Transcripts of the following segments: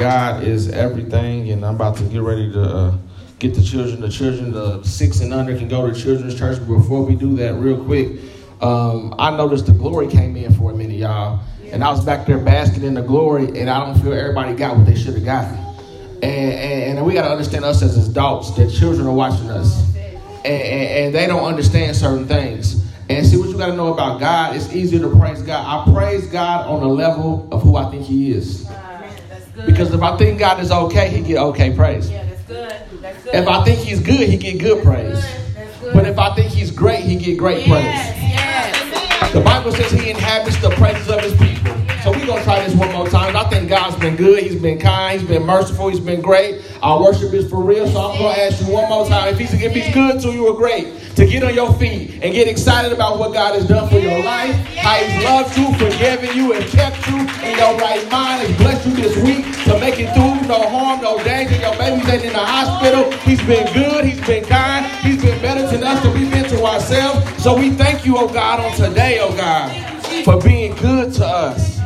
God is everything, and I'm about to get ready to uh, get the children. The children, the six and under, can go to children's church. But before we do that, real quick, um, I noticed the glory came in for a minute, y'all, and I was back there basking in the glory, and I don't feel everybody got what they should have gotten. And, and, and, we got to understand us as adults that children are watching us, and, and, and they don't understand certain things. And see what you got to know about God. It's easier to praise God. I praise God on the level of who I think He is. Because if I think God is okay, He get okay praise. Yeah, that's good. That's good. If I think He's good, He get good praise. But if I think He's great, He get great yes, praise. Yes. The Bible says He inhabits the praises of His people. So we're gonna try this one more time. I think God's been good. He's been kind. He's been merciful. He's been great. Our worship is for real. So I'm gonna ask you one more time. If He's if He's good to you, are great to get on your feet and get excited about what God has done for your life, how He's loved you, forgiven you, and kept you in your right mind, and blessed you this week to make it through no harm, no danger. Your baby's ain't in the hospital. He's been good. He's been kind. He's been better to us than we've been to ourselves. So we thank you, oh God, on today, oh God, for being good to us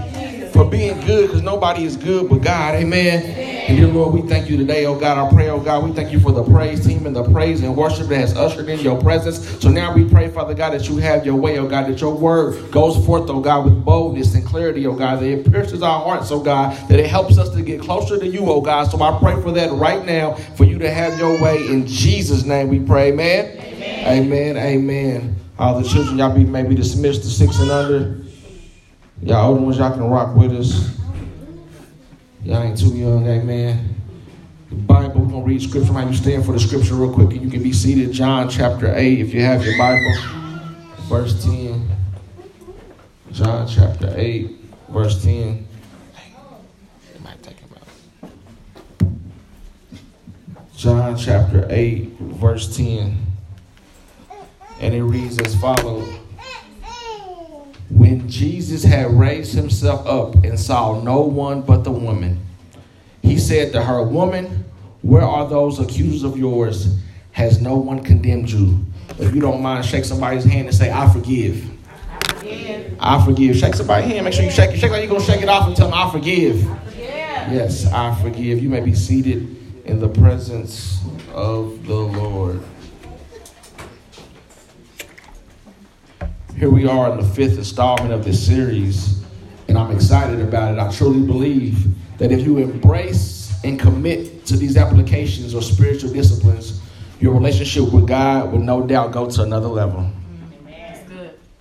for being good because nobody is good but God. Amen. And dear Lord, we thank you today, oh God. I pray, oh God, we thank you for the praise team and the praise and worship that has ushered in your presence. So now we pray, Father God, that you have your way, oh God, that your word goes forth, oh God, with boldness and clarity, oh God, that it pierces our hearts, oh God, that it helps us to get closer to you, oh God. So I pray for that right now, for you to have your way. In Jesus' name we pray, amen. Amen. Amen. amen. All the children, y'all be maybe dismissed to six and under. Y'all older ones, y'all can rock with us. Y'all ain't too young, amen. The Bible, we're going to read scripture. Might you stand for the scripture real quick and you can be seated. John chapter 8, if you have your Bible, verse 10. John chapter 8, verse 10. It might take him out. John chapter 8, verse 10. And it reads as follows. When Jesus had raised himself up and saw no one but the woman, he said to her, Woman, where are those accusers of yours? Has no one condemned you? If you don't mind, shake somebody's hand and say, I forgive. I forgive. I forgive. Shake somebody's hand. Make sure you shake it. Shake like you're going to shake it off and tell them, I forgive. I forgive. Yes, I forgive. You may be seated in the presence of the Lord. Here we are in the fifth installment of this series, and I'm excited about it. I truly believe that if you embrace and commit to these applications or spiritual disciplines, your relationship with God will no doubt go to another level.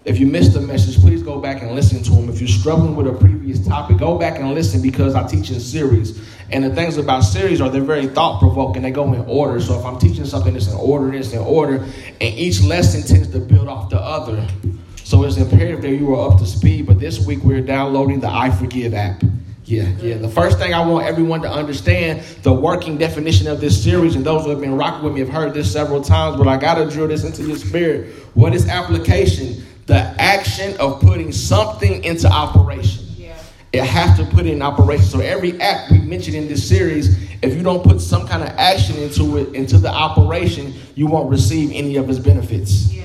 If you missed the message, please go back and listen to them. If you're struggling with a previous topic, go back and listen because I teach in series. And the things about series are they're very thought provoking. They go in order. So if I'm teaching something that's in order, it's in order. And each lesson tends to build off the other. So it's imperative that you are up to speed. But this week we're downloading the I Forgive app. Yeah, yeah. The first thing I want everyone to understand the working definition of this series, and those who have been rocking with me have heard this several times, but I got to drill this into your spirit. What is application? The action of putting something into operation. Yeah. It has to put it in operation. So every act we mentioned in this series, if you don't put some kind of action into it, into the operation, you won't receive any of its benefits. Yeah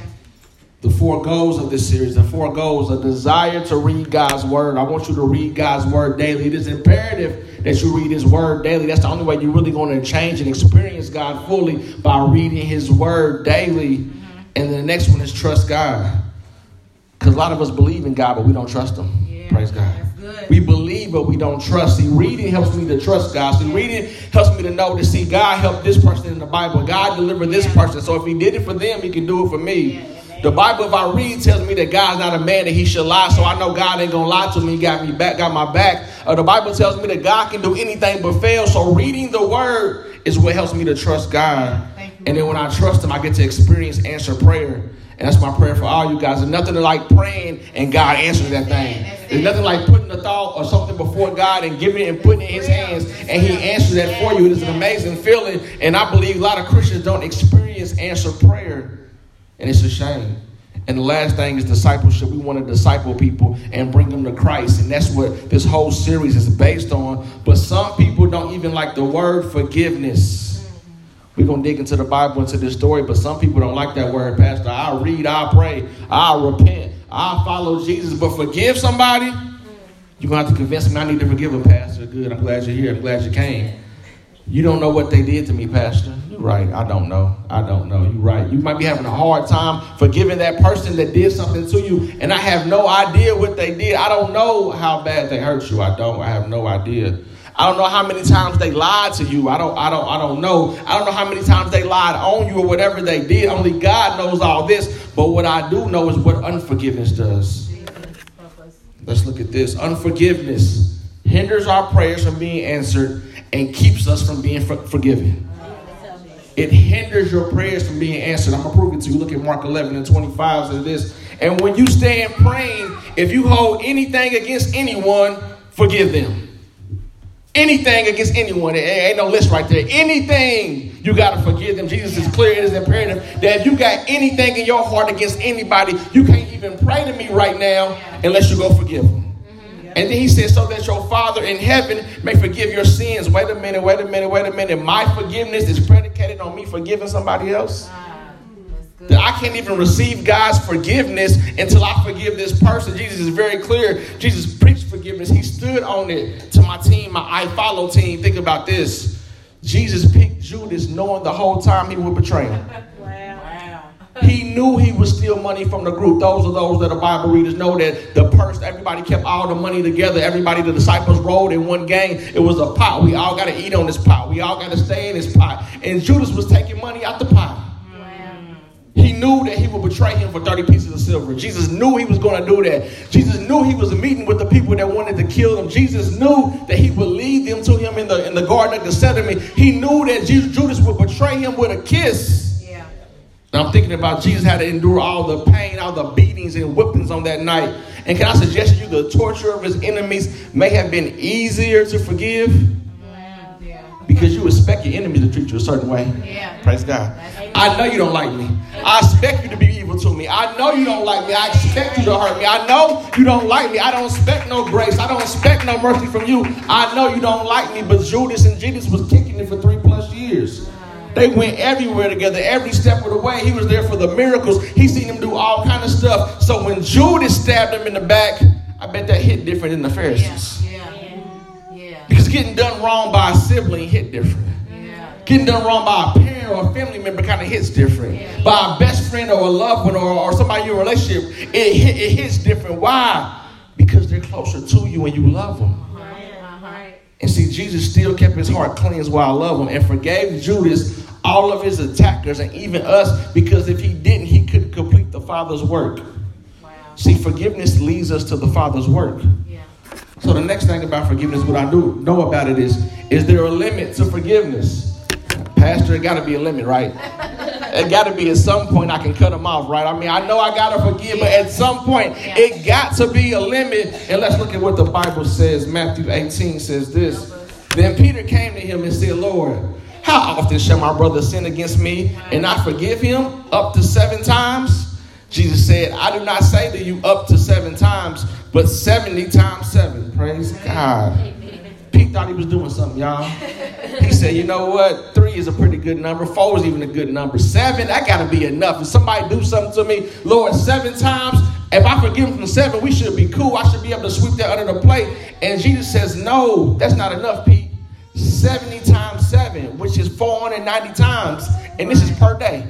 the four goals of this series, the four goals, a desire to read God's word. I want you to read God's word daily. It is imperative that you read his word daily. That's the only way you're really going to change and experience God fully by reading his word daily. Mm-hmm. And the next one is trust God. Because a lot of us believe in God, but we don't trust him. Yeah, Praise God. We believe, but we don't trust. See, reading helps me to trust God. See, reading helps me to know to see God help this person in the Bible. God delivered this person. So if he did it for them, he can do it for me. Yeah. The Bible, if I read, tells me that God's not a man that he should lie. So I know God ain't gonna lie to me. He got me back, got my back. Uh, the Bible tells me that God can do anything but fail. So reading the word is what helps me to trust God. And then when I trust Him, I get to experience answer prayer. And that's my prayer for all you guys. There's nothing like praying and God answering that thing. There's nothing like putting a thought or something before God and giving it and putting it in His hands and He answers that for you. It is an amazing feeling. And I believe a lot of Christians don't experience answer prayer. And it's a shame. And the last thing is discipleship. We want to disciple people and bring them to Christ. And that's what this whole series is based on. But some people don't even like the word forgiveness. We're going to dig into the Bible, into this story, but some people don't like that word, Pastor. i read, i pray, i repent, i follow Jesus. But forgive somebody? You're going to have to convince me I need to forgive them, Pastor. Good. I'm glad you're here. I'm glad you came. You don't know what they did to me, Pastor. Right. I don't know. I don't know. You're right. You might be having a hard time forgiving that person that did something to you, and I have no idea what they did. I don't know how bad they hurt you. I don't. I have no idea. I don't know how many times they lied to you. I don't, I don't, I don't know. I don't know how many times they lied on you or whatever they did. Only God knows all this. But what I do know is what unforgiveness does. Let's look at this. Unforgiveness hinders our prayers from being answered and keeps us from being for- forgiven. It hinders your prayers from being answered. I'm going to prove it to you. Look at Mark 11 and 25 says this. And when you stand praying, if you hold anything against anyone, forgive them. Anything against anyone, ain't no list right there. Anything, you got to forgive them. Jesus is clear, it is imperative that if you got anything in your heart against anybody, you can't even pray to me right now unless you go forgive them. And then he says, so that your Father in heaven may forgive your sins. Wait a minute, wait a minute, wait a minute. My forgiveness is predicated on me forgiving somebody else. Ah, that I can't even receive God's forgiveness until I forgive this person. Jesus is very clear. Jesus preached forgiveness. He stood on it to my team, my I follow team. Think about this. Jesus picked Judas knowing the whole time he would betray him. He knew he would steal money from the group. Those are those that are Bible readers know that the purse, everybody kept all the money together. Everybody, the disciples rolled in one gang. It was a pot. We all got to eat on this pot. We all got to stay in this pot. And Judas was taking money out the pot. He knew that he would betray him for 30 pieces of silver. Jesus knew he was going to do that. Jesus knew he was meeting with the people that wanted to kill him. Jesus knew that he would lead them to him in the, in the Garden of Gethsemane. He knew that Jesus, Judas would betray him with a kiss. And I'm thinking about Jesus had to endure all the pain, all the beatings and whippings on that night. And can I suggest to you the torture of his enemies may have been easier to forgive? Because you expect your enemy to treat you a certain way. Yeah. Praise God. I know you don't like me. I expect you to be evil to me. I know you don't like me. I expect you to hurt me. I know you don't like me. I don't expect no grace. I don't expect no mercy from you. I know you don't like me. But Judas and Jesus was kicking it for three plus years. They went everywhere together, every step of the way. He was there for the miracles. He seen them do all kind of stuff. So when Judas stabbed him in the back, I bet that hit different than the Pharisees. Yeah. yeah. Because getting done wrong by a sibling hit different. Getting done wrong by a parent or a family member kind of hits different. By a best friend or a loved one or, or somebody in your relationship, it, hit, it hits different. Why? Because they're closer to you and you love them. And see, Jesus still kept his heart cleansed while I love him and forgave Judas all of his attackers and even us because if he didn't, he couldn't complete the Father's work. Wow. See, forgiveness leads us to the Father's work. Yeah. So the next thing about forgiveness, what I do know about it is, is there a limit to forgiveness? Pastor, it got to be a limit, right? It got to be at some point I can cut them off, right? I mean, I know I got to forgive, but at some point it got to be a limit. And let's look at what the Bible says. Matthew 18 says this. Then Peter came to him and said, Lord, how often shall my brother sin against me and I forgive him? Up to seven times? Jesus said, I do not say to you up to seven times, but 70 times seven. Praise God. Pete thought he was doing something, y'all. He said, you know what? Three is a pretty good number. Four is even a good number. Seven, that got to be enough. If somebody do something to me, Lord, seven times, if I forgive him from seven, we should be cool. I should be able to sweep that under the plate. And Jesus says, no, that's not enough, Pete. 70 times seven, which is 490 times. And this is per day.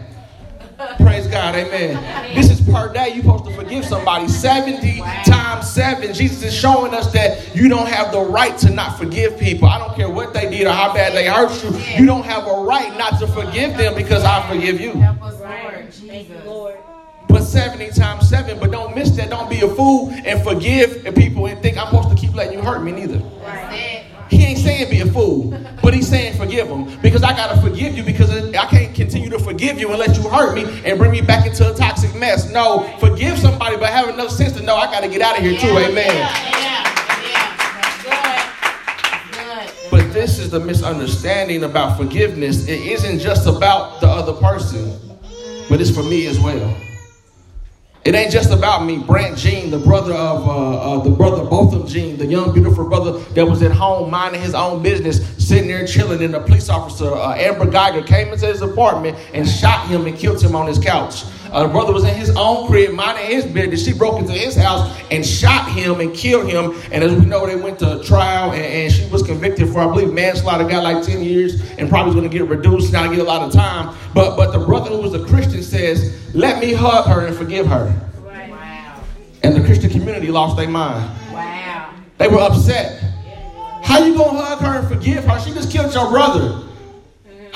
Praise God, amen. This is per day. You're supposed to forgive somebody 70 times 7. Jesus is showing us that you don't have the right to not forgive people. I don't care what they did or how bad they hurt you. You don't have a right not to forgive them because I forgive you. Help us, Lord. Thank you, Jesus. Lord. But 70 times 7, but don't miss that. Don't be a fool and forgive people and think I'm supposed to keep letting you hurt me neither. That's it. He ain't saying be a fool, but he's saying forgive them because I gotta forgive you because I can't continue to forgive you and let you hurt me and bring me back into a toxic mess. No, forgive somebody, but have enough sense to know I gotta get out of here too. Amen. Yeah, yeah, yeah. That's good. That's good. But this is the misunderstanding about forgiveness. It isn't just about the other person, but it's for me as well. It ain't just about me. Brant Jean, the brother of uh, uh, the brother Botham Jean, the young beautiful brother that was at home minding his own business, sitting there chilling, and the police officer uh, Amber Guyger came into his apartment and shot him and killed him on his couch. Uh, the brother was in his own crib, minding his business. She broke into his house and shot him and killed him. And as we know, they went to trial, and, and she was convicted for, I believe, manslaughter. Got like ten years, and probably going to get reduced. Now get a lot of time. But but the brother who was a Christian says, "Let me hug her and forgive her." Wow. And the Christian community lost their mind. Wow. They were upset. How you gonna hug her and forgive her? She just killed your brother.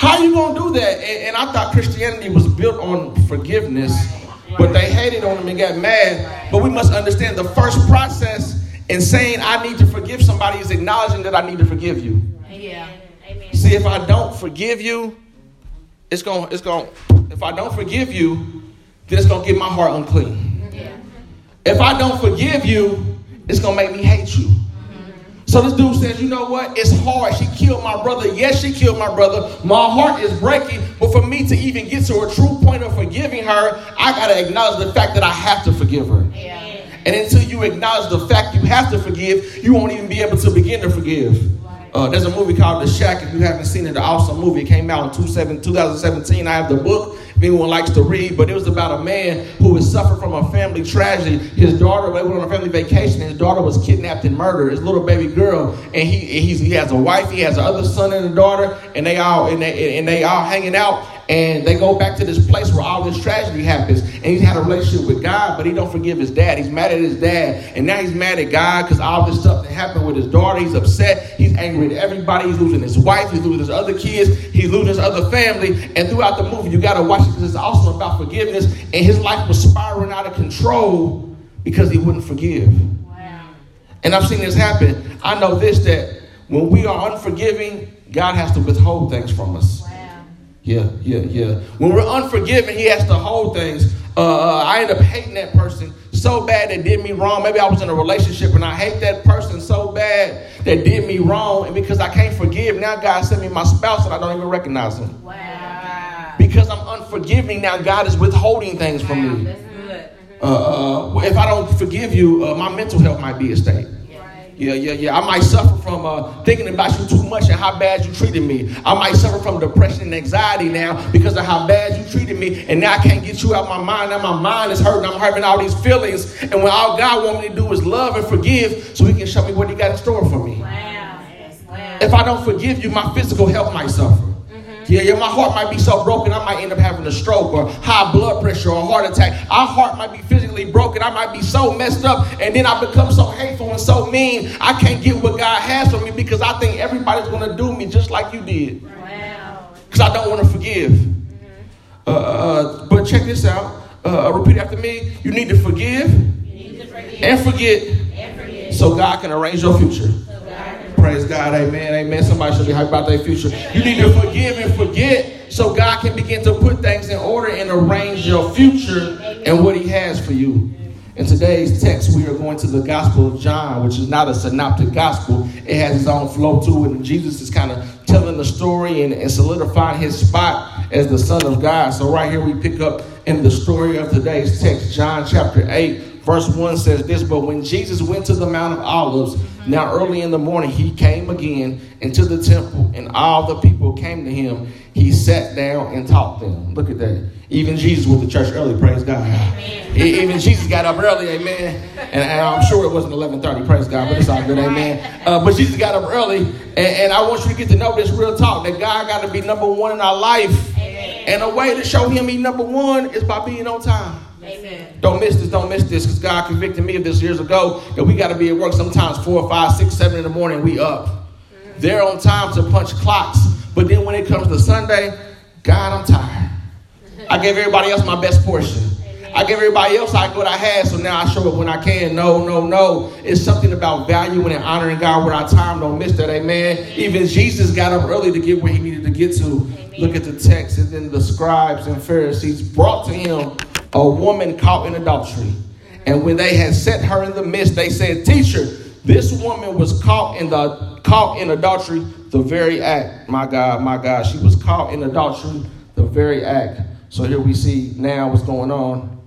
How you gonna do that? And, and I thought Christianity was built on forgiveness, but they hated on him and got mad. But we must understand the first process in saying I need to forgive somebody is acknowledging that I need to forgive you. Yeah. Amen. See, if I don't forgive you, it's gonna, it's gonna. If I don't forgive you, then it's gonna get my heart unclean. Yeah. If I don't forgive you, it's gonna make me hate you. So this dude says, you know what? It's hard. She killed my brother. Yes, she killed my brother. My heart is breaking. But for me to even get to a true point of forgiving her, I gotta acknowledge the fact that I have to forgive her. Yeah. And until you acknowledge the fact you have to forgive, you won't even be able to begin to forgive. Uh, there's a movie called The Shack. If you haven't seen it, the awesome movie. It came out in 2017. I have the book if anyone likes to read. But it was about a man who was suffering from a family tragedy. His daughter, they went on a family vacation, his daughter was kidnapped and murdered. His little baby girl, and he he has a wife, he has another son and a daughter, and they all and they and they all hanging out. And they go back to this place where all this tragedy happens. And he's had a relationship with God, but he don't forgive his dad. He's mad at his dad. And now he's mad at God because all this stuff that happened with his daughter. He's upset. He's angry at everybody. He's losing his wife. He's losing his other kids. He's losing his other family. And throughout the movie, you got to watch it because it's also about forgiveness. And his life was spiraling out of control because he wouldn't forgive. Wow. And I've seen this happen. I know this that when we are unforgiving, God has to withhold things from us. Yeah, yeah, yeah. When we're unforgiving, he has to hold things. Uh, I end up hating that person so bad that did me wrong. Maybe I was in a relationship and I hate that person so bad that did me wrong. And because I can't forgive, now God sent me my spouse and I don't even recognize him. Wow. Because I'm unforgiving, now God is withholding things from me. Uh, uh, if I don't forgive you, uh, my mental health might be at stake. Yeah, yeah, yeah. I might suffer from uh, thinking about you too much and how bad you treated me. I might suffer from depression and anxiety now because of how bad you treated me. And now I can't get you out of my mind. Now my mind is hurting. I'm having all these feelings. And when all God wants me to do is love and forgive so he can show me what he got in store for me. Wow. Wow. If I don't forgive you, my physical health might suffer. Yeah, yeah, my heart might be so broken, I might end up having a stroke or high blood pressure or a heart attack. Our heart might be physically broken. I might be so messed up, and then I become so hateful and so mean. I can't get what God has for me because I think everybody's going to do me just like you did Wow. because I don't want to forgive. Uh, uh, but check this out. Uh, repeat after me. You need to forgive need to forgive and forget and forget. so God can arrange your future. Praise God, amen, amen. Somebody should be hyped about their future. You need to forgive and forget so God can begin to put things in order and arrange your future and what He has for you. In today's text, we are going to the Gospel of John, which is not a synoptic gospel. It has its own flow to it, and Jesus is kind of telling the story and, and solidifying his spot as the Son of God. So, right here, we pick up in the story of today's text, John chapter 8, Verse 1 says this But when Jesus went to the Mount of Olives, now early in the morning, he came again into the temple, and all the people came to him. He sat down and taught them. Look at that. Even Jesus went to church early, praise God. E- Even Jesus got up early, amen. And, and I'm sure it wasn't 11:30, praise God, but it's all good, amen. Uh, but Jesus got up early, and, and I want you to get to know this real talk that God got to be number one in our life. And a way to show Him He number one is by being on time. Amen. Don't miss this, don't miss this, because God convicted me of this years ago that we got to be at work sometimes four, five, six, seven in the morning. We up. They're on time to punch clocks, but then when it comes to Sunday, God, I'm tired. I gave everybody else my best portion. I gave everybody else I what I had, so now I show up when I can. No, no, no. It's something about valuing and honoring God with our time. Don't miss that, amen. Even Jesus got up early to get where he needed to get to. Look at the text, and then the scribes and Pharisees brought to him a woman caught in adultery. And when they had set her in the midst, they said, Teacher, this woman was caught in the caught in adultery, the very act. My God, my God, she was caught in adultery, the very act. So here we see now what's going on.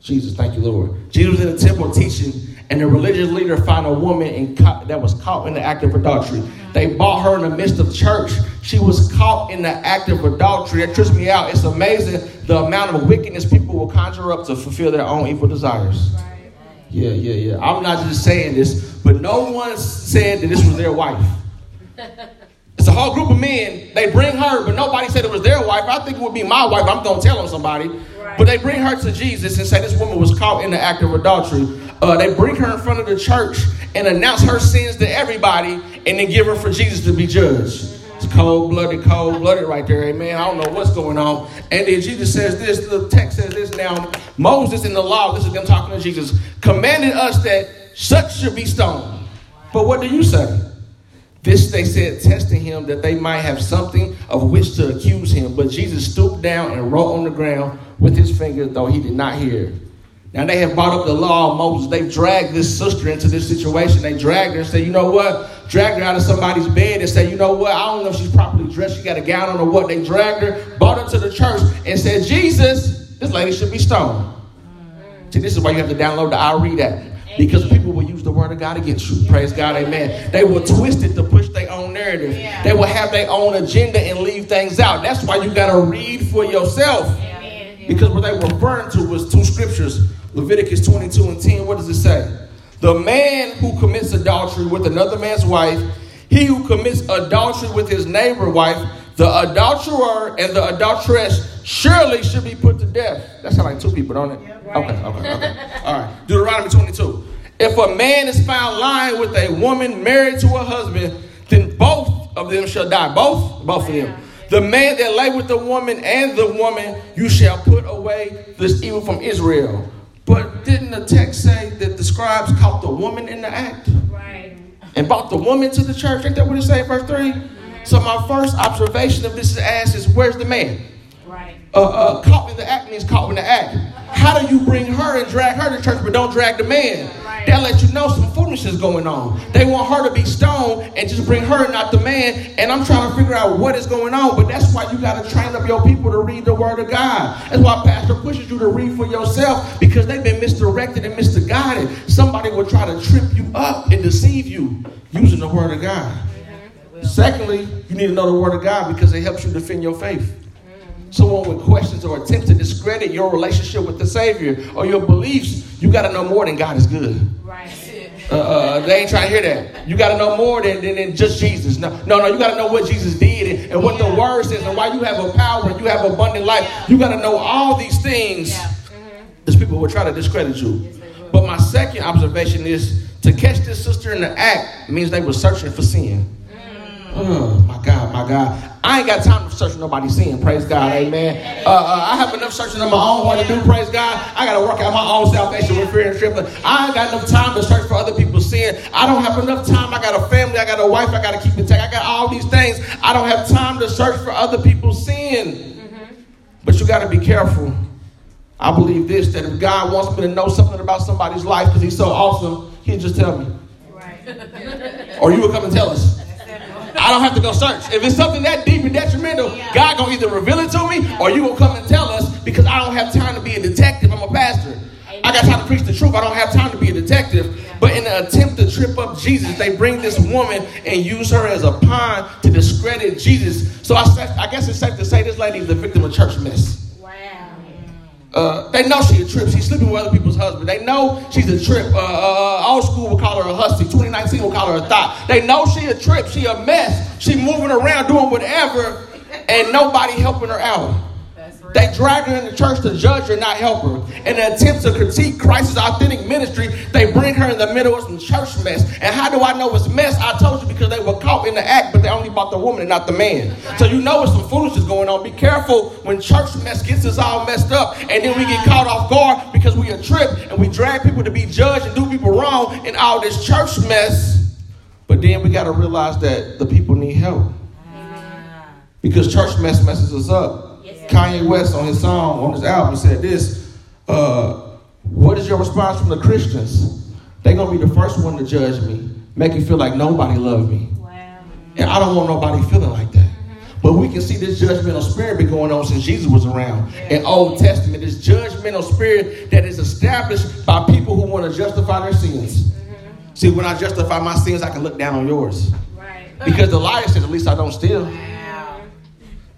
Jesus, thank you, Lord. Jesus in the temple teaching, and the religious leader found a woman in, that was caught in the act of adultery. They brought her in the midst of church. She was caught in the act of adultery. That trips me out. It's amazing the amount of wickedness people will conjure up to fulfill their own evil desires. Yeah, yeah, yeah. I'm not just saying this, but no one said that this was their wife. It's a whole group of men. They bring her, but nobody said it was their wife. I think it would be my wife. I'm going to tell on somebody. But they bring her to Jesus and say this woman was caught in the act of adultery. Uh, they bring her in front of the church and announce her sins to everybody and then give her for Jesus to be judged. It's cold blooded, cold blooded right there. Amen. I don't know what's going on. And then Jesus says this, the text says this now. Moses in the law, this is them talking to Jesus, commanded us that such should be stoned. But what do you say? This they said, testing him that they might have something of which to accuse him. But Jesus stooped down and wrote on the ground with his finger, though he did not hear. Now they have brought up the law of Moses. They've dragged this sister into this situation. They dragged her and said, you know what? Dragged her out of somebody's bed and said, you know what? I don't know if she's properly dressed. She got a gown on or what. They dragged her, brought her to the church, and said, Jesus, this lady should be stoned. See, this is why you have to download the I Read app. Because people will use the word of God against you. Praise God, amen. They will twist it to push their own narrative. They will have their own agenda and leave things out. That's why you got to read for yourself. Because what they were referring to was two scriptures Leviticus 22 and 10. What does it say? The man who commits adultery with another man's wife, he who commits adultery with his neighbor wife, the adulterer and the adulteress surely should be put to death. That sounds like two people, don't it? Right. Okay, okay, okay. All right. Deuteronomy 22. If a man is found lying with a woman married to a husband, then both of them shall die. Both? Both of them. The man that lay with the woman and the woman, you shall put away this evil from Israel. But didn't the text say that the scribes caught the woman in the act? Right. And brought the woman to the church? Ain't that what it say in verse 3? Mm-hmm. So my first observation of this ass is where's the man? Right. Uh, uh, caught in the act means caught in the act. How do you bring her and drag her to church but don't drag the man? That let you know some foolishness is going on. They want her to be stoned and just bring her, not the man. And I'm trying to figure out what is going on. But that's why you got to train up your people to read the word of God. That's why Pastor pushes you to read for yourself because they've been misdirected and misguided. Somebody will try to trip you up and deceive you using the word of God. Secondly, you need to know the word of God because it helps you defend your faith. Someone with questions or attempts to discredit your relationship with the Savior or your beliefs, you got to know more than God is good. Right. Uh, uh, they ain't trying to hear that. You got to know more than, than, than, just Jesus. No, no, no. You got to know what Jesus did and, and what yeah. the Word says and why you have a power and you have abundant life. Yeah. You got to know all these things. Yeah. Mm-hmm. people will try to discredit you. Yes, but my second observation is to catch this sister in the act means they were searching for sin. Oh, my God, my God. I ain't got time to search nobody's sin. Praise God. Amen. Uh, uh, I have enough searching on my own what to do. Praise God. I got to work out my own salvation with fear and trembling. I ain't got enough time to search for other people's sin. I don't have enough time. I got a family. I got a wife. I got to keep intact. I got all these things. I don't have time to search for other people's sin. Mm-hmm. But you got to be careful. I believe this that if God wants me to know something about somebody's life because he's so awesome, he'll just tell me. Right. or you will come and tell us. I don't have to go search. If it's something that deep and detrimental, God gonna either reveal it to me or you will come and tell us because I don't have time to be a detective. I'm a pastor. I got time to preach the truth. I don't have time to be a detective. But in an attempt to trip up Jesus, they bring this woman and use her as a pawn to discredit Jesus. So I, I guess it's safe to say this lady is the victim of church mess. Uh, they know she's a trip. She's sleeping with other people's husbands. They know she's a trip. Uh, uh, old school will call her a hussy. 2019 will call her a thot. They know she a trip. She a mess. She moving around doing whatever, and nobody helping her out. They drag her in the church to judge her, not help her. In an attempt to critique Christ's authentic ministry, they bring her in the middle of some church mess. And how do I know it's mess? I told you because they were caught in the act, but they only bought the woman and not the man. So you know there's some foolishness going on. Be careful when church mess gets us all messed up, and then we get caught off guard because we are tripped and we drag people to be judged and do people wrong in all this church mess. But then we got to realize that the people need help. Because church mess messes us up. Kanye West on his song, on his album, said this uh, What is your response from the Christians? They're going to be the first one to judge me, make you feel like nobody loved me. Wow. And I don't want nobody feeling like that. But we can see this judgmental spirit been going on since Jesus was around. In Old Testament, this judgmental spirit that is established by people who want to justify their sins. See, when I justify my sins, I can look down on yours. Right. Because the liar says, at least I don't steal. Wow.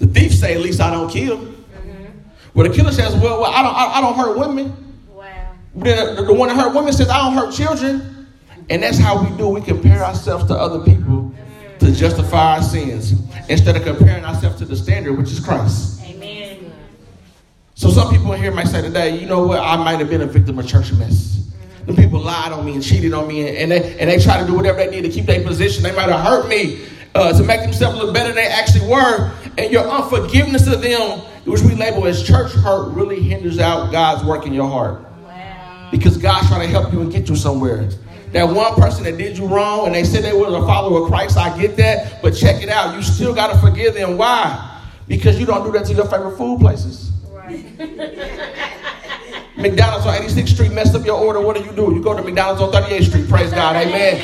The thief say, at least I don't kill. Mm-hmm. Well, the killer says, well, well I, don't, I, I don't hurt women. Wow. Then the, the one that hurt women says, I don't hurt children. And that's how we do. We compare ourselves to other people to mm-hmm. justify our sins instead of comparing ourselves to the standard, which is Christ. Amen. So some people in here might say today, you know what, I might have been a victim of church mess. Mm-hmm. The people lied on me and cheated on me, and they and they try to do whatever they need to keep their position. They might have hurt me uh, to make themselves look better than they actually were. And your unforgiveness of them, which we label as church hurt, really hinders out God's work in your heart. Wow. Because God's trying to help you and get you somewhere. That one person that did you wrong and they said they were a follower of Christ, I get that. But check it out, you still got to forgive them. Why? Because you don't do that to your favorite food places. Right. McDonald's on 86th Street messed up your order. What do you do? You go to McDonald's on 38th Street. Praise God. Amen.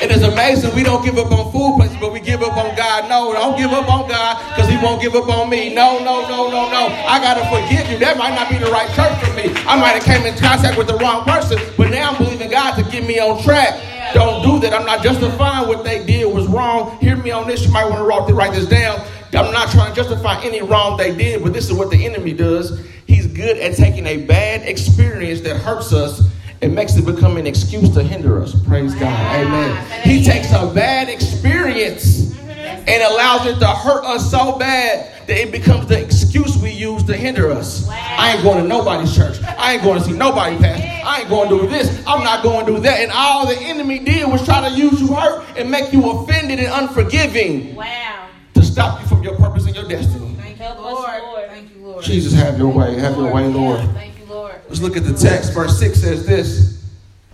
It is amazing we don't give up on food places, but we give up on God. No, don't give up on God because He won't give up on me. No, no, no, no, no. I got to forgive you. That might not be the right church for me. I might have came in contact with the wrong person, but now I'm believing God to get me on track. Don't do that. I'm not justifying what they did was wrong. Hear me on this. You might want to write, write this down. I'm not trying to justify any wrong they did, but this is what the enemy does. He's good at taking a bad experience that hurts us and makes it become an excuse to hinder us. Praise God. Amen. He takes a bad experience and allows it to hurt us so bad that it becomes the excuse we use to hinder us. I ain't going to nobody's church. I ain't going to see nobody pastor. I ain't going to do this. I'm not going to do that. And all the enemy did was try to use you hurt and make you offended and unforgiving Wow. to stop you destiny. Thank you, Lord. Lord. Thank you, Lord. Jesus, have your way. Have your way, Lord. Thank you, Lord. Let's look at the text. Verse 6 says this.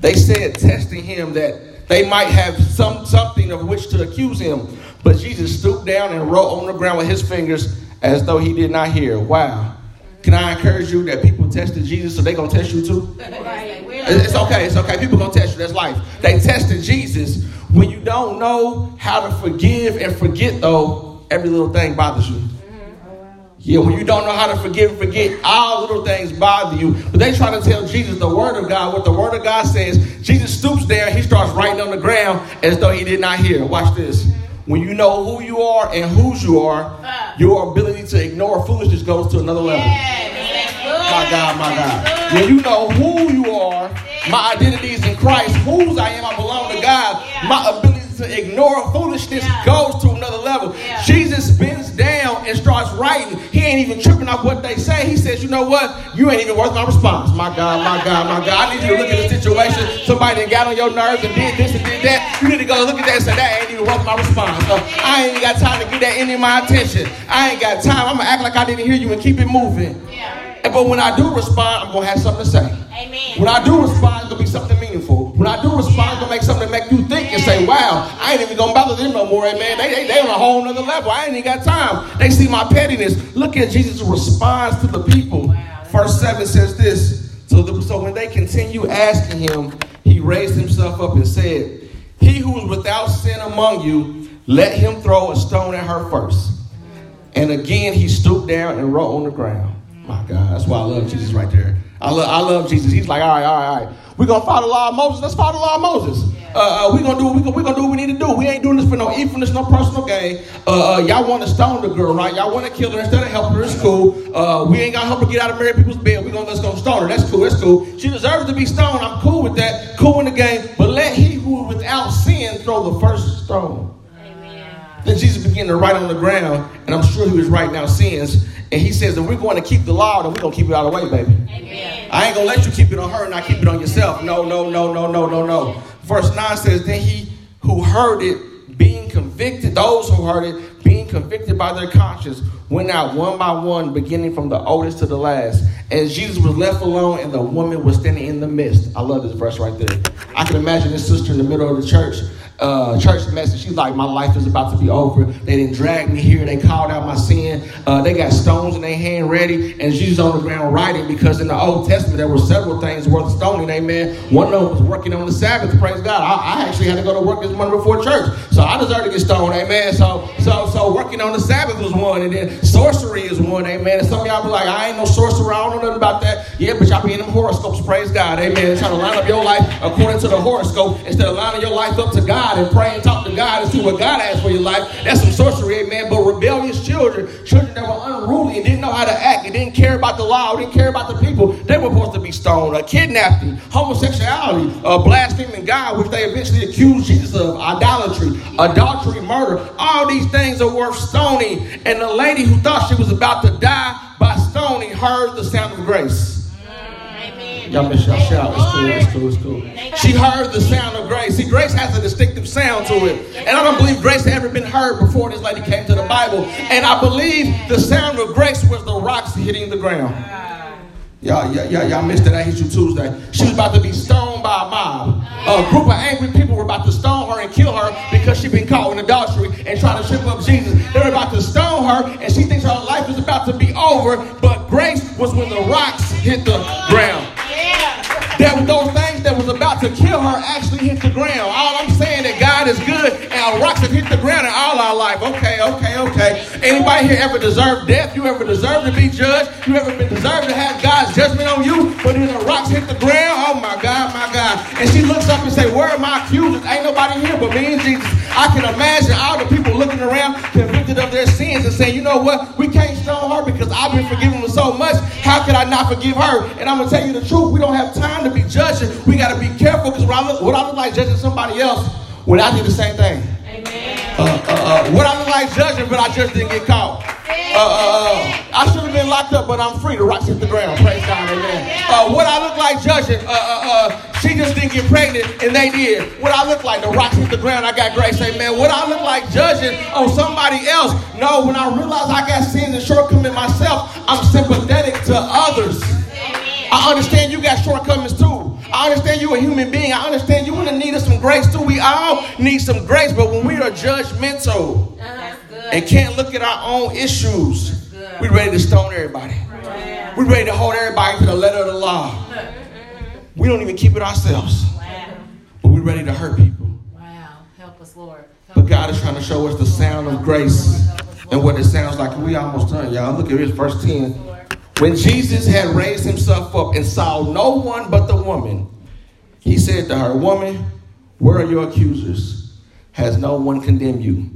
They said, testing him, that they might have some something of which to accuse him. But Jesus stooped down and wrote on the ground with his fingers as though he did not hear. Wow. Can I encourage you that people tested Jesus, so they're going to test you too? Right. It's it's okay. It's okay. People gonna test you. That's life. They tested Jesus. When you don't know how to forgive and forget, though, every little thing bothers you. Yeah, when you don't know how to forgive and forget, all little things bother you. But they try to tell Jesus the word of God, what the word of God says. Jesus stoops there, he starts writing on the ground as though he did not hear. Watch this. When you know who you are and whose you are, your ability to ignore foolishness goes to another level. My God, my God. When you know who you are, my identity is in Christ, whose I am, I belong to God. My ability to ignore foolishness goes to another level. Jesus bends down and starts writing. He ain't even tripping off what they say. He says, You know what? You ain't even worth my response. My God, my God, my God. I need you to look at the situation. Somebody that got on your nerves and did this and did that. You need to go look at that and say, That ain't even worth my response. Uh, I ain't got time to give that any of my attention. I ain't got time. I'm going to act like I didn't hear you and keep it moving. And- But when I do respond, I'm going to have something to say. Amen. When I do respond, it's gonna be level. I ain't even got time. They see my pettiness. Look at Jesus' response to the people. Verse 7 says this. So, the, so when they continue asking him, he raised himself up and said, He who is without sin among you, let him throw a stone at her first. And again, he stooped down and wrote on the ground. My God, that's why I love Jesus right there. I love, I love Jesus. He's like, all right, all right, all right. We're going to follow the law of Moses. Let's follow the law of Moses. Uh, uh, we're going to do we gonna, we gonna do what we need to do. We ain't doing this for no evilness, no personal gain. Uh, uh, y'all want to stone the girl, right? Y'all want to kill her instead of help her. It's cool. Uh, we ain't going to help her get out of married people's bed. We're going to let's go stone her. That's cool. That's cool. She deserves to be stoned. I'm cool with that. Cool in the game. But let he who is without sin throw the first stone. Then Jesus began to write on the ground, and I'm sure he was writing out sins. And he says, if we're going to keep the law, then we're going to keep it out of the way, baby. Amen. I ain't going to let you keep it on her and not keep it on yourself. No, no, no, no, no, no, no. Verse 9 says, then he who heard it, being convicted, those who heard it, being convicted by their conscience, went out one by one, beginning from the oldest to the last. And Jesus was left alone, and the woman was standing in the midst. I love this verse right there. I can imagine this sister in the middle of the church uh, church message. She's like, my life is about to be over. They didn't drag me here. They called out my sin. Uh, they got stones in their hand ready, and Jesus on the ground writing because in the Old Testament there were several things worth stoning. Amen. One of them was working on the Sabbath. Praise God. I, I actually had to go to work this morning before church, so I deserve to get stoned. Amen. So, so, so working on the Sabbath was one, and then sorcery is one, amen. And some of y'all be like, I ain't no sorcerer, I don't know nothing about that. Yeah, but y'all be in them horoscopes, praise God, amen. Trying to line up your life according to the horoscope instead of lining your life up to God and pray and talk to God and see what God has for your life. That's some sorcery, amen. But rebellious children, children that were unruly and didn't know how to act and didn't care about the law, didn't care about the people, they were supposed to be stoned. Uh, kidnapping, homosexuality, uh, blaspheming God, which they eventually accused Jesus of, idolatry, adultery, murder. All these things are worth stoning. And the lady who thought she was about to die by stoning heard the sound of grace. Y'all miss y'all shout. It's cool, it's cool, it's cool. She heard the sound of grace. See, grace has a distinctive sound to it. And I don't believe grace had ever been heard before this lady came to the Bible. And I believe the sound of grace was the rocks hitting the ground. Y'all, y'all, y'all, y'all missed it. I hit you Tuesday. She was about to be stoned by a mob. A group of angry people were about to stone her and kill her because she'd been caught in adultery and trying to trip up Jesus. They were about to stone her, and she thinks her life is about to be over. But grace was when the rocks hit the ground. Yeah, That those things that was about to kill her actually hit the ground. All I'm saying that God is good and rocks have hit the ground in all our life. Okay, okay, okay. Anybody here ever deserved death? You ever deserved to be judged? You ever been deserved to have God's judgment on you? But then the rocks hit the ground. Oh my God, my God. And she looks up and say, Where are my accusers? Ain't nobody here but me and Jesus. I can imagine all the people looking around convicted of their sins and saying, You know what? We can't stone her because I've been forgiven with so much. How could I not forgive her? And I'm gonna tell you the truth. We don't have time to be judging. We got to be careful because what I look like judging somebody else when I did the same thing. Uh, uh, uh, what I look like judging, but I just didn't get caught. Uh, uh, I should have been locked up, but I'm free. The rocks hit the ground. Praise God, amen. what I look like judging, she just didn't get pregnant, and they did. What I look like, the rocks hit the ground. I got grace, amen. What I look like judging on somebody else, no. When I realize I got sins and shortcomings myself, I'm sympathetic to others. I understand you got shortcomings too. I understand you're a human being. I understand you want to need us some grace too. We all need some grace, but when we are judgmental uh-huh. and can't look at our own issues, we're ready to stone everybody. We're ready to hold everybody to the letter of the law. Mm-hmm. We don't even keep it ourselves. But we're ready to hurt people. Wow. Help us, Lord. But God is trying to show us the sound of grace and what it sounds like. We almost done, y'all. Look at this, verse 10. When Jesus had raised himself up and saw no one but the woman, he said to her, Woman, where are your accusers? Has no one condemned you?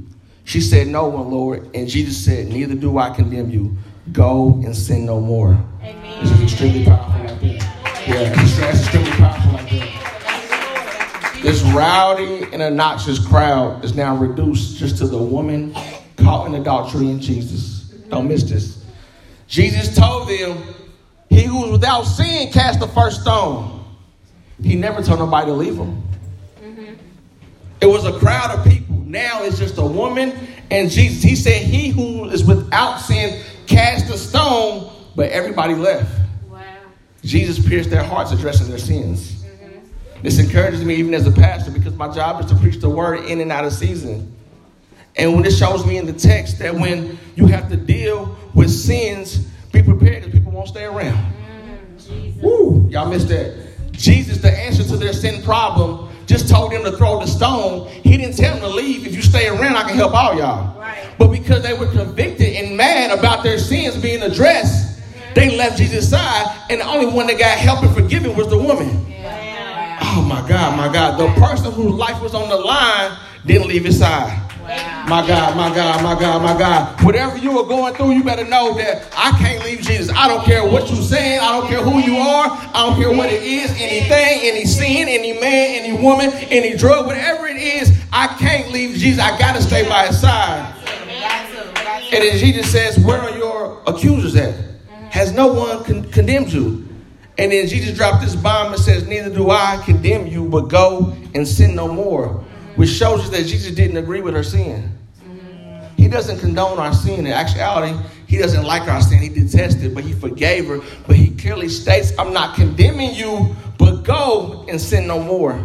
She said, No one, Lord. And Jesus said, Neither do I condemn you. Go and sin no more. Amen. This is extremely powerful like that. Yeah, it's extremely powerful like that. This rowdy and obnoxious crowd is now reduced just to the woman caught in adultery in Jesus. Don't miss this. Jesus told them, He who is without sin cast the first stone. He never told nobody to leave him. Mm-hmm. It was a crowd of people. Now it's just a woman and Jesus. He said, He who is without sin cast the stone, but everybody left. Wow. Jesus pierced their hearts addressing their sins. Mm-hmm. This encourages me even as a pastor because my job is to preach the word in and out of season. And when it shows me in the text that when you have to deal with sins, be prepared because people won't stay around. Mm, Woo, y'all missed that. Jesus, the answer to their sin problem, just told them to throw the stone. He didn't tell them to leave. If you stay around, I can help all y'all. Right. But because they were convicted and mad about their sins being addressed, mm-hmm. they left Jesus' side, and the only one that got help and forgiven was the woman. Yeah. Oh my God, my God. The person whose life was on the line didn't leave his side. My God, my God, my God, my God. Whatever you are going through, you better know that I can't leave Jesus. I don't care what you're saying. I don't care who you are. I don't care what it is. Anything, any sin, any man, any woman, any drug, whatever it is, I can't leave Jesus. I got to stay by his side. And then Jesus says, Where are your accusers at? Has no one con- condemned you? And then Jesus dropped this bomb and says, Neither do I condemn you, but go and sin no more which shows us that Jesus didn't agree with her sin. He doesn't condone our sin. In actuality, he doesn't like our sin. He detests it, but he forgave her. But he clearly states, I'm not condemning you, but go and sin no more.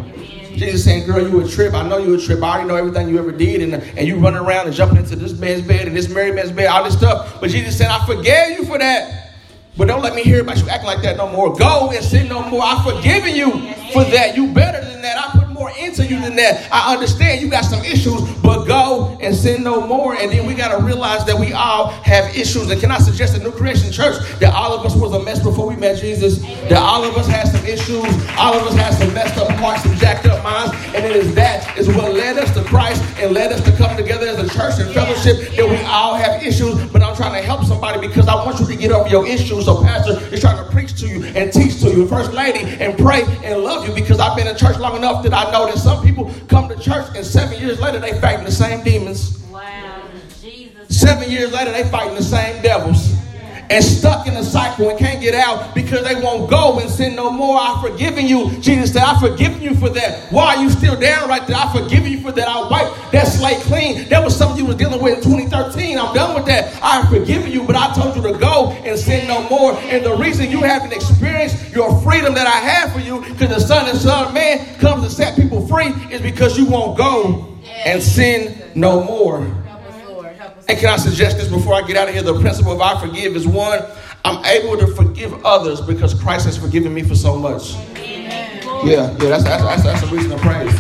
Jesus saying, girl, you a trip. I know you a trip. I already know everything you ever did. And, and you running around and jumping into this man's bed and this married man's bed, all this stuff. But Jesus said, I forgave you for that. But don't let me hear about you acting like that no more. Go and sin no more. I've forgiven you for that. You better than that. I more into you than that. I understand you got some issues, but go and sin no more. And then we got to realize that we all have issues. And can I suggest a new creation church that all of us was a mess before we met Jesus? That all of us had some issues, all of us had some messed up hearts, some jacked up minds, and it is that is what led us to Christ and led us to come together as a church and fellowship. That we all have issues, but I'm trying to help somebody because I want you to get over your issues. So, Pastor is trying to preach to you and teach to you, First Lady, and pray and love you because I've been in church long enough that I know that some people come to church and seven years later they fighting the same demons. Wow. Jesus. Seven years later they fighting the same devils and stuck in a cycle and can't get out because they won't go and sin no more. I've forgiven you. Jesus said, I've forgiven you for that. Why are you still down right there? I've forgiven you for that. I wiped that slate clean. That was something you was dealing with in 2013. I'm done with that. I've forgiven you, but I told you to go and sin no more. And the reason you haven't experienced your freedom that I have for you, because the Son and Son of Man comes to set people free, is because you won't go and sin no more. And can I suggest this before I get out of here? The principle of I forgive is one, I'm able to forgive others because Christ has forgiven me for so much. Amen. Yeah, yeah, that's, that's, that's, that's a reason to praise.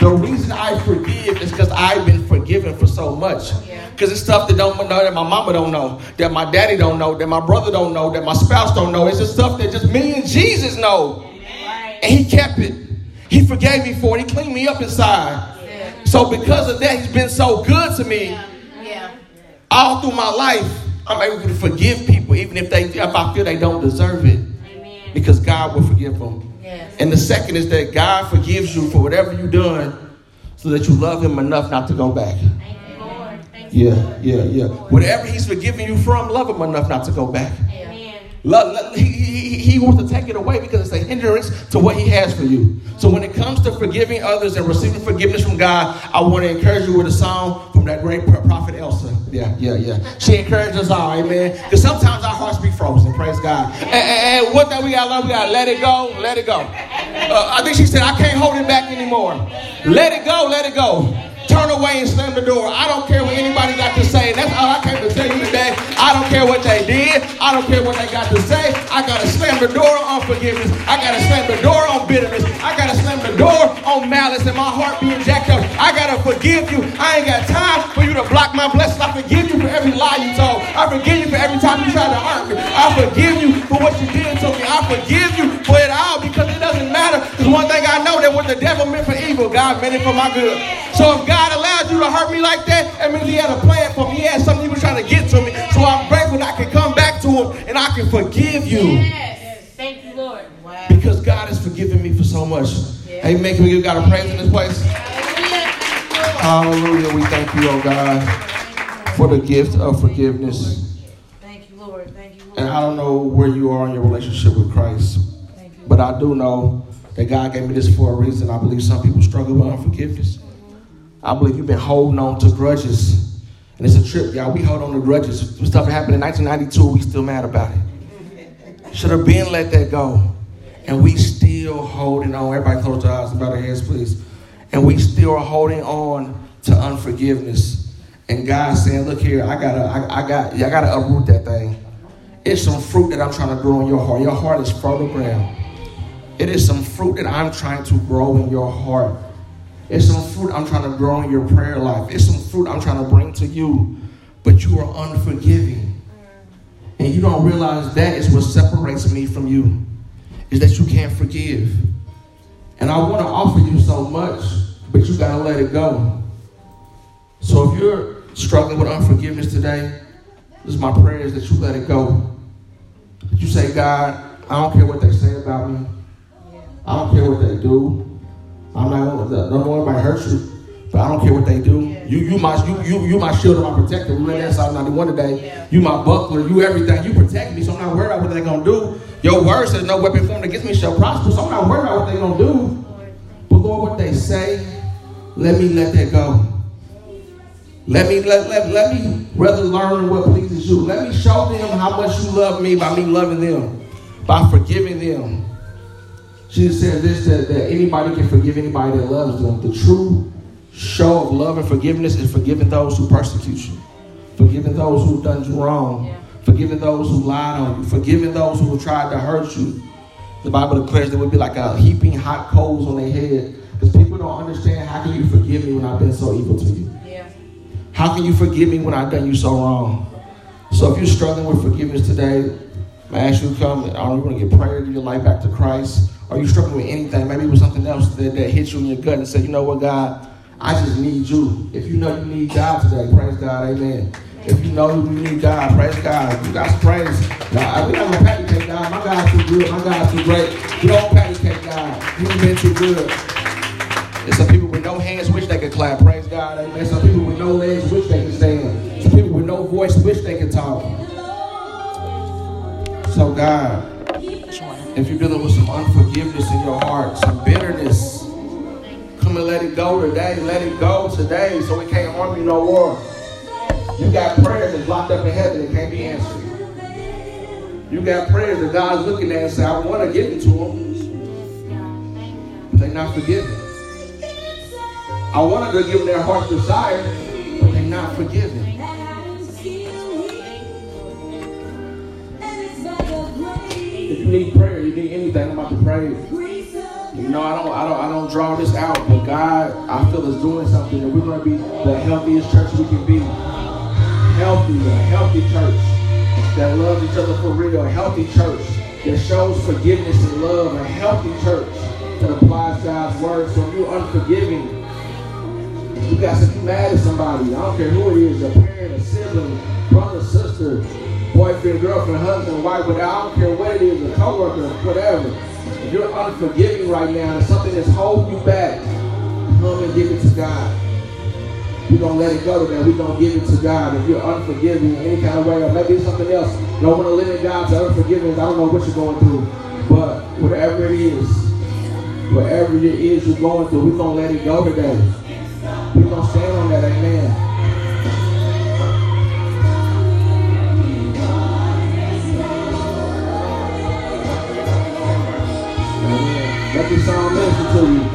The reason I forgive is because I've been forgiven for so much. Because it's stuff that don't know, that my mama don't know, that my daddy don't know, that my brother don't know, that my spouse don't know. It's just stuff that just me and Jesus know. And he kept it. He forgave me for it. He cleaned me up inside. Yeah. So because of that, he's been so good to me Yeah. all through my life, I'm able to forgive people, even if they if I feel they don't deserve it, Amen. because God will forgive them. Yes. And the second is that God forgives you for whatever you've done, so that you love Him enough not to go back. Thank you, Lord. Thank you, Yeah, Lord. yeah, yeah. Whatever He's forgiving you from, love Him enough not to go back. Amen. He, he, wants to take it away because it's a hindrance to what he has for you. So when it comes to forgiving others and receiving forgiveness from God, I want to encourage you with a song from that great prophet Elsa. Yeah, yeah, yeah. She encouraged us all, amen. Because sometimes our hearts be frozen, praise God. And, and, and one thing we got to learn, we got to let it go, let it go. Uh, I think she said, I can't hold it back anymore. Let it go, let it go. Turn away and slam the door. I don't care what anybody got to say. That's all I came to tell you. I don't care what they did. I don't care what they got to say. I got to slam the door on forgiveness. I got to slam the door on bitterness. I got to slam the door on malice and my heart being jacked up. I got to forgive you. I ain't got time for you to block my blessings. I forgive you for every lie you told. I forgive you for every time you tried to hurt me. I forgive you for what you did to me. I forgive you for it all because it doesn't matter. Because one thing I know that what the devil meant for evil, God meant it for my good. So if God allowed you to hurt me like that, that means He had a plan for me. He had something He was trying to get to me. So I'm grateful that I can come back to Him and I can forgive you Yes. Thank you, Lord. Wow. because God has forgiven me for so much. Amen. Can we give God a praise in this place? Hallelujah. Hallelujah. We thank you, oh God, for the gift of forgiveness. Thank you, Lord. Thank you, And I don't know where you are in your relationship with Christ, you. but I do know that God gave me this for a reason. I believe some people struggle with unforgiveness. I believe you've been holding on to grudges. And it's a trip, y'all. We hold on to grudges. Stuff that happened in 1992, we still mad about it. Should have been let that go. And we still holding on. Everybody close their eyes and bow their heads, please. And we still are holding on to unforgiveness. And God saying, look here, I gotta, I, I got, I gotta uproot that thing. It's some fruit that I'm trying to grow in your heart. Your heart is fertile ground. It is some fruit that I'm trying to grow in your heart. It's some fruit I'm trying to grow in your prayer life. It's some fruit I'm trying to bring to you. But you are unforgiving. And you don't realize that is what separates me from you. Is that you can't forgive. And I want to offer you so much, but you got to let it go. So if you're struggling with unforgiveness today, this is my prayer is that you let it go. You say, God, I don't care what they say about me. I don't care what they do. I'm not gonna don't want anybody hurt you, but I don't care what they do. You you my you you you my shield and my protector. We went inside 91 today. Yeah. You my buckler, you everything. You protect me, so I'm not worried about what they're gonna do. Your word says no weapon formed against me shall prosper, so I'm not worried about what they're gonna do. But Lord, what they say, let me let that go. Let me let, let, let me rather learn what pleases you. Let me show them how much you love me by me loving them, by forgiving them. Jesus said this that, that anybody can forgive anybody that loves them. The true show of love and forgiveness is forgiving those who persecute you, forgiving those who've done you wrong, Yeah. forgiving those who lied on you, forgiving those who tried to hurt you. The Bible declares there would be like a heaping hot coals on their head Because people don't understand how can you forgive me when I've been so evil to you? Yeah. How can you forgive me when I've done you so wrong? So if you're struggling with forgiveness today, I ask you to come. You want to get prayer, give your life back to Christ? Are you struggling with anything? Maybe it was something else that, that hit you in your gut and said, you know what, God, I just need you. If you know you need God today, praise God, amen. If you know you need God, praise God. You got some praise. Now, we're not going to patty cake God. My God's too good. My God's too great. We don't patty cake God. You've been too good. There's some people with no hands wish they could clap. Praise God. Amen. Some people with no legs wish they could stand. Some people with no voice wish they could talk. So, God, if you're dealing with some unforgiveness in your heart, some bitterness, come and let it go today. Let it go today so it can't harm you no more. You got prayers that's locked up in heaven that can't be answered. You got prayers that God's looking at and say, I want to give it to them. But they're not forgiven. I wanted to give them their heart's desire, but they're not forgiven. Need prayer, you need anything, I'm about to pray. You know, I don't, I don't, I don't draw this out, but God, I feel is doing something, and we're going to be the healthiest church we can be. Healthy, a healthy church that loves each other for real, a healthy church that shows forgiveness and love, a healthy church that applies God's word. So if you're unforgiving, you got to be mad at somebody. I don't care who it is, a parent, a sibling, brother, sister, boyfriend, girlfriend, husband, wife, whatever. I don't care what it is, a coworker, whatever. If you're unforgiving right now and something that's holding you back, come and give it to God. We're going to let it go today. We're going to give it to God. If you're unforgiving in any kind of way, or maybe it's something else, you don't want to limit God to unforgiveness. I don't know what you're going through. But whatever it is, whatever it is you're going through, we're going to let it go today. We're going to stand on that. Amen. This song minister to you.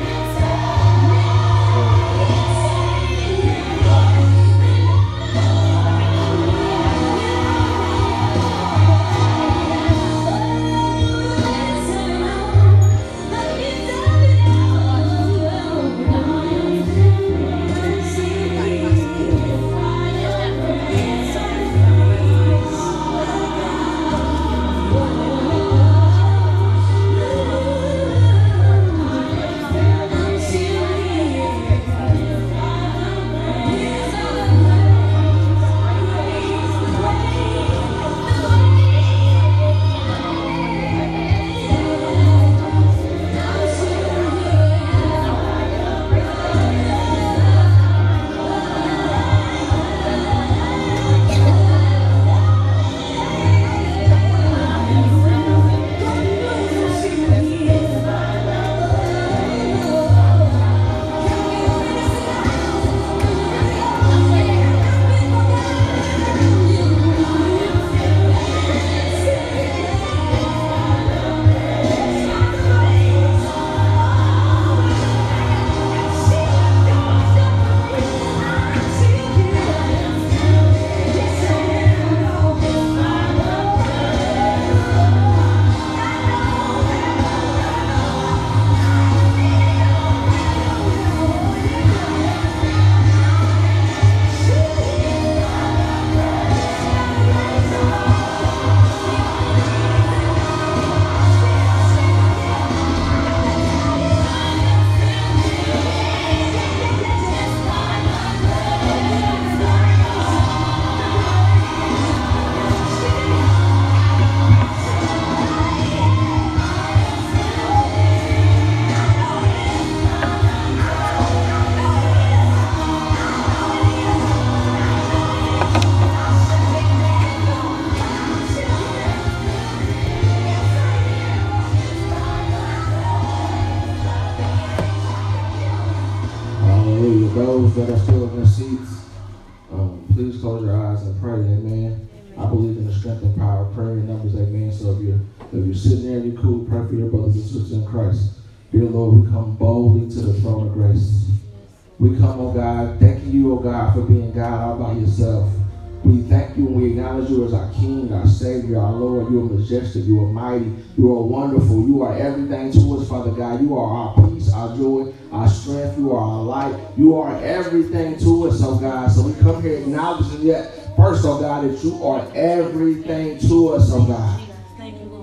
You are mighty. You are wonderful. You are everything to us, Father God. You are our peace, our joy, our strength. You are our light. You are everything to us, oh God. So we come here acknowledging that first, oh God, that you are everything to us, oh God.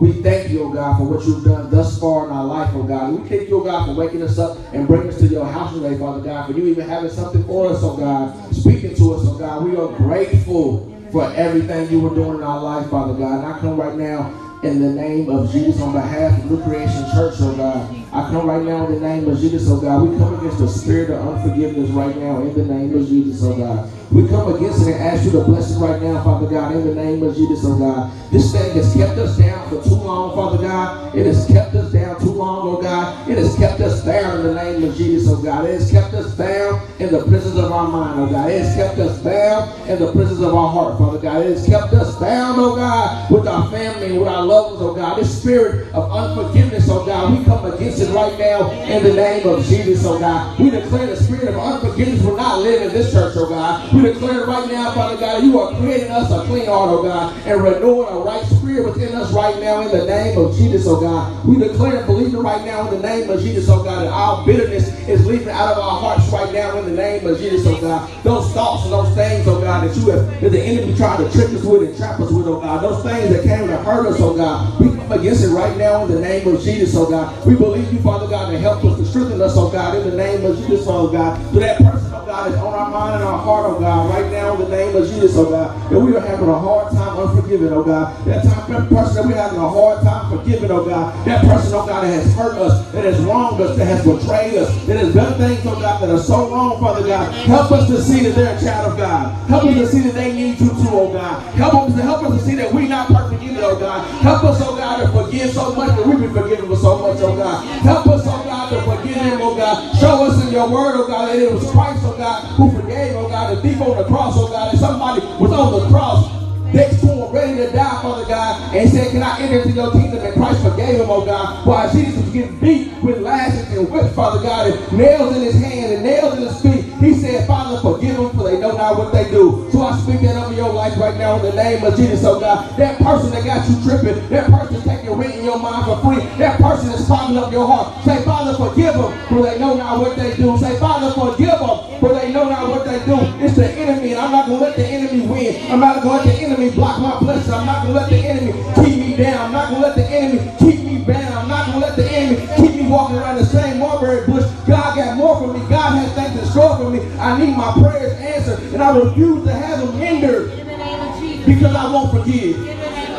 We thank you, oh God, for what you've done thus far in our life, oh God. We thank you, oh God, for waking us up and bringing us to your house today, Father God, for you even having something for us, oh God, speaking to us, oh God. We are grateful for everything you were doing in our life, Father God. And I come right now in the name of Jesus on behalf of New Creation Church, oh God. I come right now in the name of Jesus, oh God. We come against the spirit of unforgiveness right now in the name of Jesus, oh God. We come against it and ask you to bless it right now, Father God, in the name of Jesus, oh God. This thing has kept us down for too long, Father God. It has kept us down too long, oh God. It has kept us down in the name of Jesus, oh God. It has kept us bound in the prisons of our mind, oh God. It has kept us bound in the prisons of our heart, Father God. It has kept us bound, oh God, with our family, and with our loved ones, oh God. This spirit of unforgiveness, oh God, we come against it right now in the name of Jesus, oh God. We declare the spirit of unforgiveness will not live in this church, oh God. We declare right now, Father God, you are creating us a clean heart, oh God, and renewing a right spirit within us right now in the name of Jesus, oh God. We declare and believe right now in the name of Jesus, oh God, that our bitterness is leaving out of our hearts right now in the name of Jesus, oh God. Those thoughts and those things, oh God, that you have, that the enemy tried to trick us with and trap us with, oh God. Those things that came to hurt us, oh God. We come against it right now in the name of Jesus, oh God. We believe you, Father God, to help us, to strengthen us, oh God, in the name of Jesus, oh God. To that person, oh God, is on our mind and our heart, oh God, right now in the name of Jesus, oh God. That we are having a hard time unforgiving, oh God. That time, that person that we're having a hard time forgiving, oh God. That person, oh God, that has hurt us, that has wronged us, that has betrayed us, that has done things, oh God, that are so wrong, Father God. Help us to see that they're a child of God. Help us to see that they need you too, oh God. Help us to help us to see that we're not perfect either, oh God. Help us, oh God, to forgive so much that we've been forgiven for so much, oh God. Help us, oh God, to forgive him, oh God. Show us in your word, oh God, that it was Christ, oh God, who forgave, oh God, the thief on the cross, oh God, that somebody was on the cross next to Father God, and said, Can I enter into your kingdom? And Christ forgave him, oh God. While Jesus was getting beat with lashes and whips, Father God, and nails in his hand and nails in his feet, he said, Father, forgive them, for they know not what they do. So I speak that over your life right now in the name of Jesus, oh God. That person that got you tripping, that person taking rent in your mind for free, that person that's clogging up your heart. Say, Father, forgive them, for they know not what they do. Say, Father, forgive them, know not what they do. It's the enemy, and I'm not going to let the enemy win. I'm not going to let the enemy block my blessing. I'm not going to let the enemy keep me down. I'm not going to let the enemy keep me bound. I'm not going to let the enemy keep me walking around the same mulberry bush. God got more for me. God has things in store for me. I need my prayers answered, and I refuse to have them hindered because I won't forgive.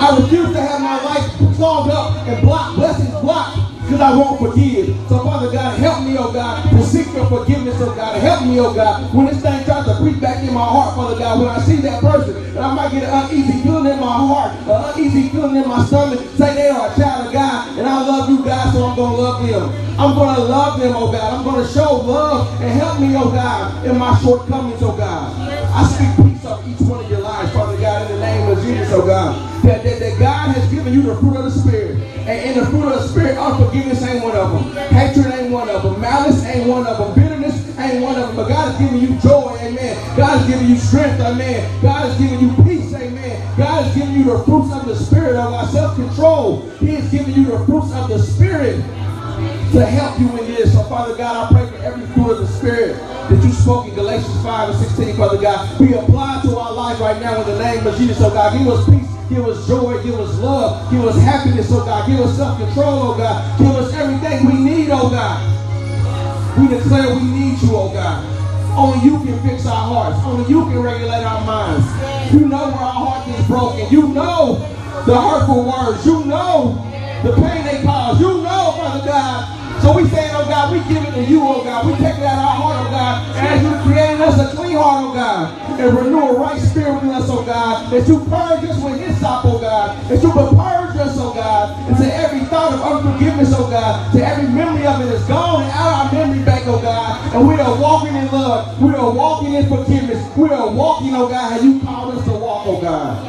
I refuse to have my life clogged up and blocked, blessings blocked because I won't forgive. So, Father God, help me, oh God, seek your forgiveness, oh God. Help me, oh God, when this thing tries to creep back in my heart, Father God, when I see that person, and I might get an uneasy feeling in my heart, an uneasy feeling in my stomach, say they are a child of God, and I love you, God, so I'm going to love them. I'm going to love them, oh God. I'm going to show love and help me, oh God, in my shortcomings, oh God. I speak peace of each one of your lives, Father God, in the name of Jesus, oh God. That, that, that God has given you the fruit of the Spirit. And in the fruit of the Spirit, unforgiveness ain't one of them. Hatred ain't of them. Malice ain't one of them. Bitterness ain't one of them. But God is giving you joy, amen. God is giving you strength, amen. God is giving you peace, amen. God is giving you the fruits of the Spirit, of our self-control. He is giving you the fruits of the Spirit to help you in this. So, Father God, I pray for every fruit of the Spirit that you spoke in Galatians 5 and 16, Father God, be applied to our life right now in the name of Jesus. Oh God, give us peace, give us joy, give us love, give us happiness, oh God, give us self-control, oh God, give us everything we need, oh God. We declare we need you, oh God. Only you can fix our hearts. Only you can regulate our minds. You know where our heart is broken. You know the hurtful words. You know the pain they cause. You know, Father God, so we saying, oh God, we give it to you, oh God. We take it out of our heart, oh God. And as you created us a clean heart, oh God, and renew a right spirit within us, oh God, that you purge us with hyssop, oh God, that you purge us, oh God, and to every thought of unforgiveness, oh God, to every memory of it is gone and out of our memory bank, oh God, and we are walking in love. We are walking in forgiveness. We are walking, oh God, how you called us to walk, oh God.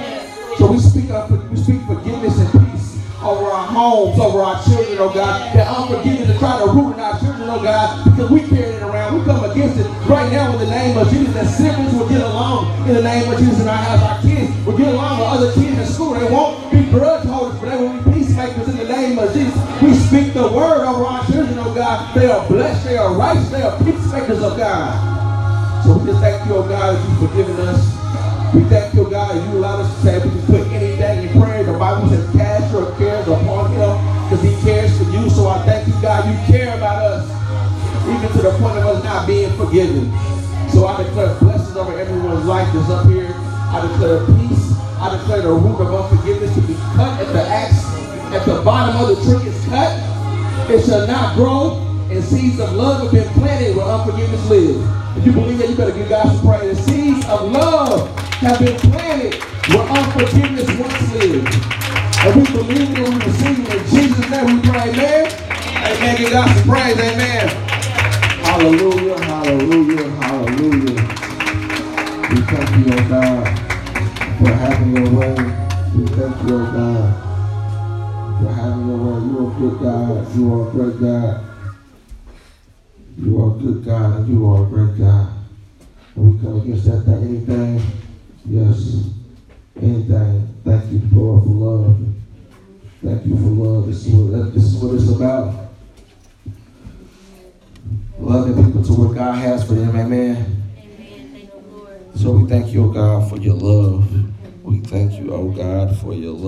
So we speak of, we speak forgiveness and peace over our homes, over our children, oh God. That unforgiveness to try to root in our children, oh God, because we carry it around. We come against it right now in the name of Jesus. That siblings will get along. in the name of Jesus in our house. Our kids will get along with other kids in school. They won't be grudge holders, but they will be peacemakers in the name of Jesus. We speak the word over our children, oh God. They are blessed, they are righteous, they are peacemakers of God. So we just thank you, oh God, that you've forgiven us. We thank you, God, you allowed us to say we can put anything in prayer. The Bible says cast your cares upon him because he cares for you. So I thank you, God, you care about us, even to the point of us not being forgiven. So I declare blessings over everyone's life that's up here. I declare peace. I declare the root of unforgiveness to be cut at the axe, at the bottom of the tree is cut. It shall not grow, and seeds of love have been planted where unforgiveness lives. If you believe that, you better give God some praise. Of love have been planted where unforgiveness once lived. And we believe it and we receive it. In Jesus' name we pray, amen. Amen. Give God some praise, amen. Hallelujah, hallelujah, hallelujah. We thank you, oh God, for having your way. We thank you, oh God, for having your way. You are a good God. You are a great God. You are a good God and you are a great God. We come against that thing, anything, yes, anything. Thank you, Lord, for love. Thank you for love. This is what, this is what it's about loving people to what God has for them. Amen. Amen. Thank you, Lord. So we thank you, oh God, for your love. We thank you, oh God, for your love.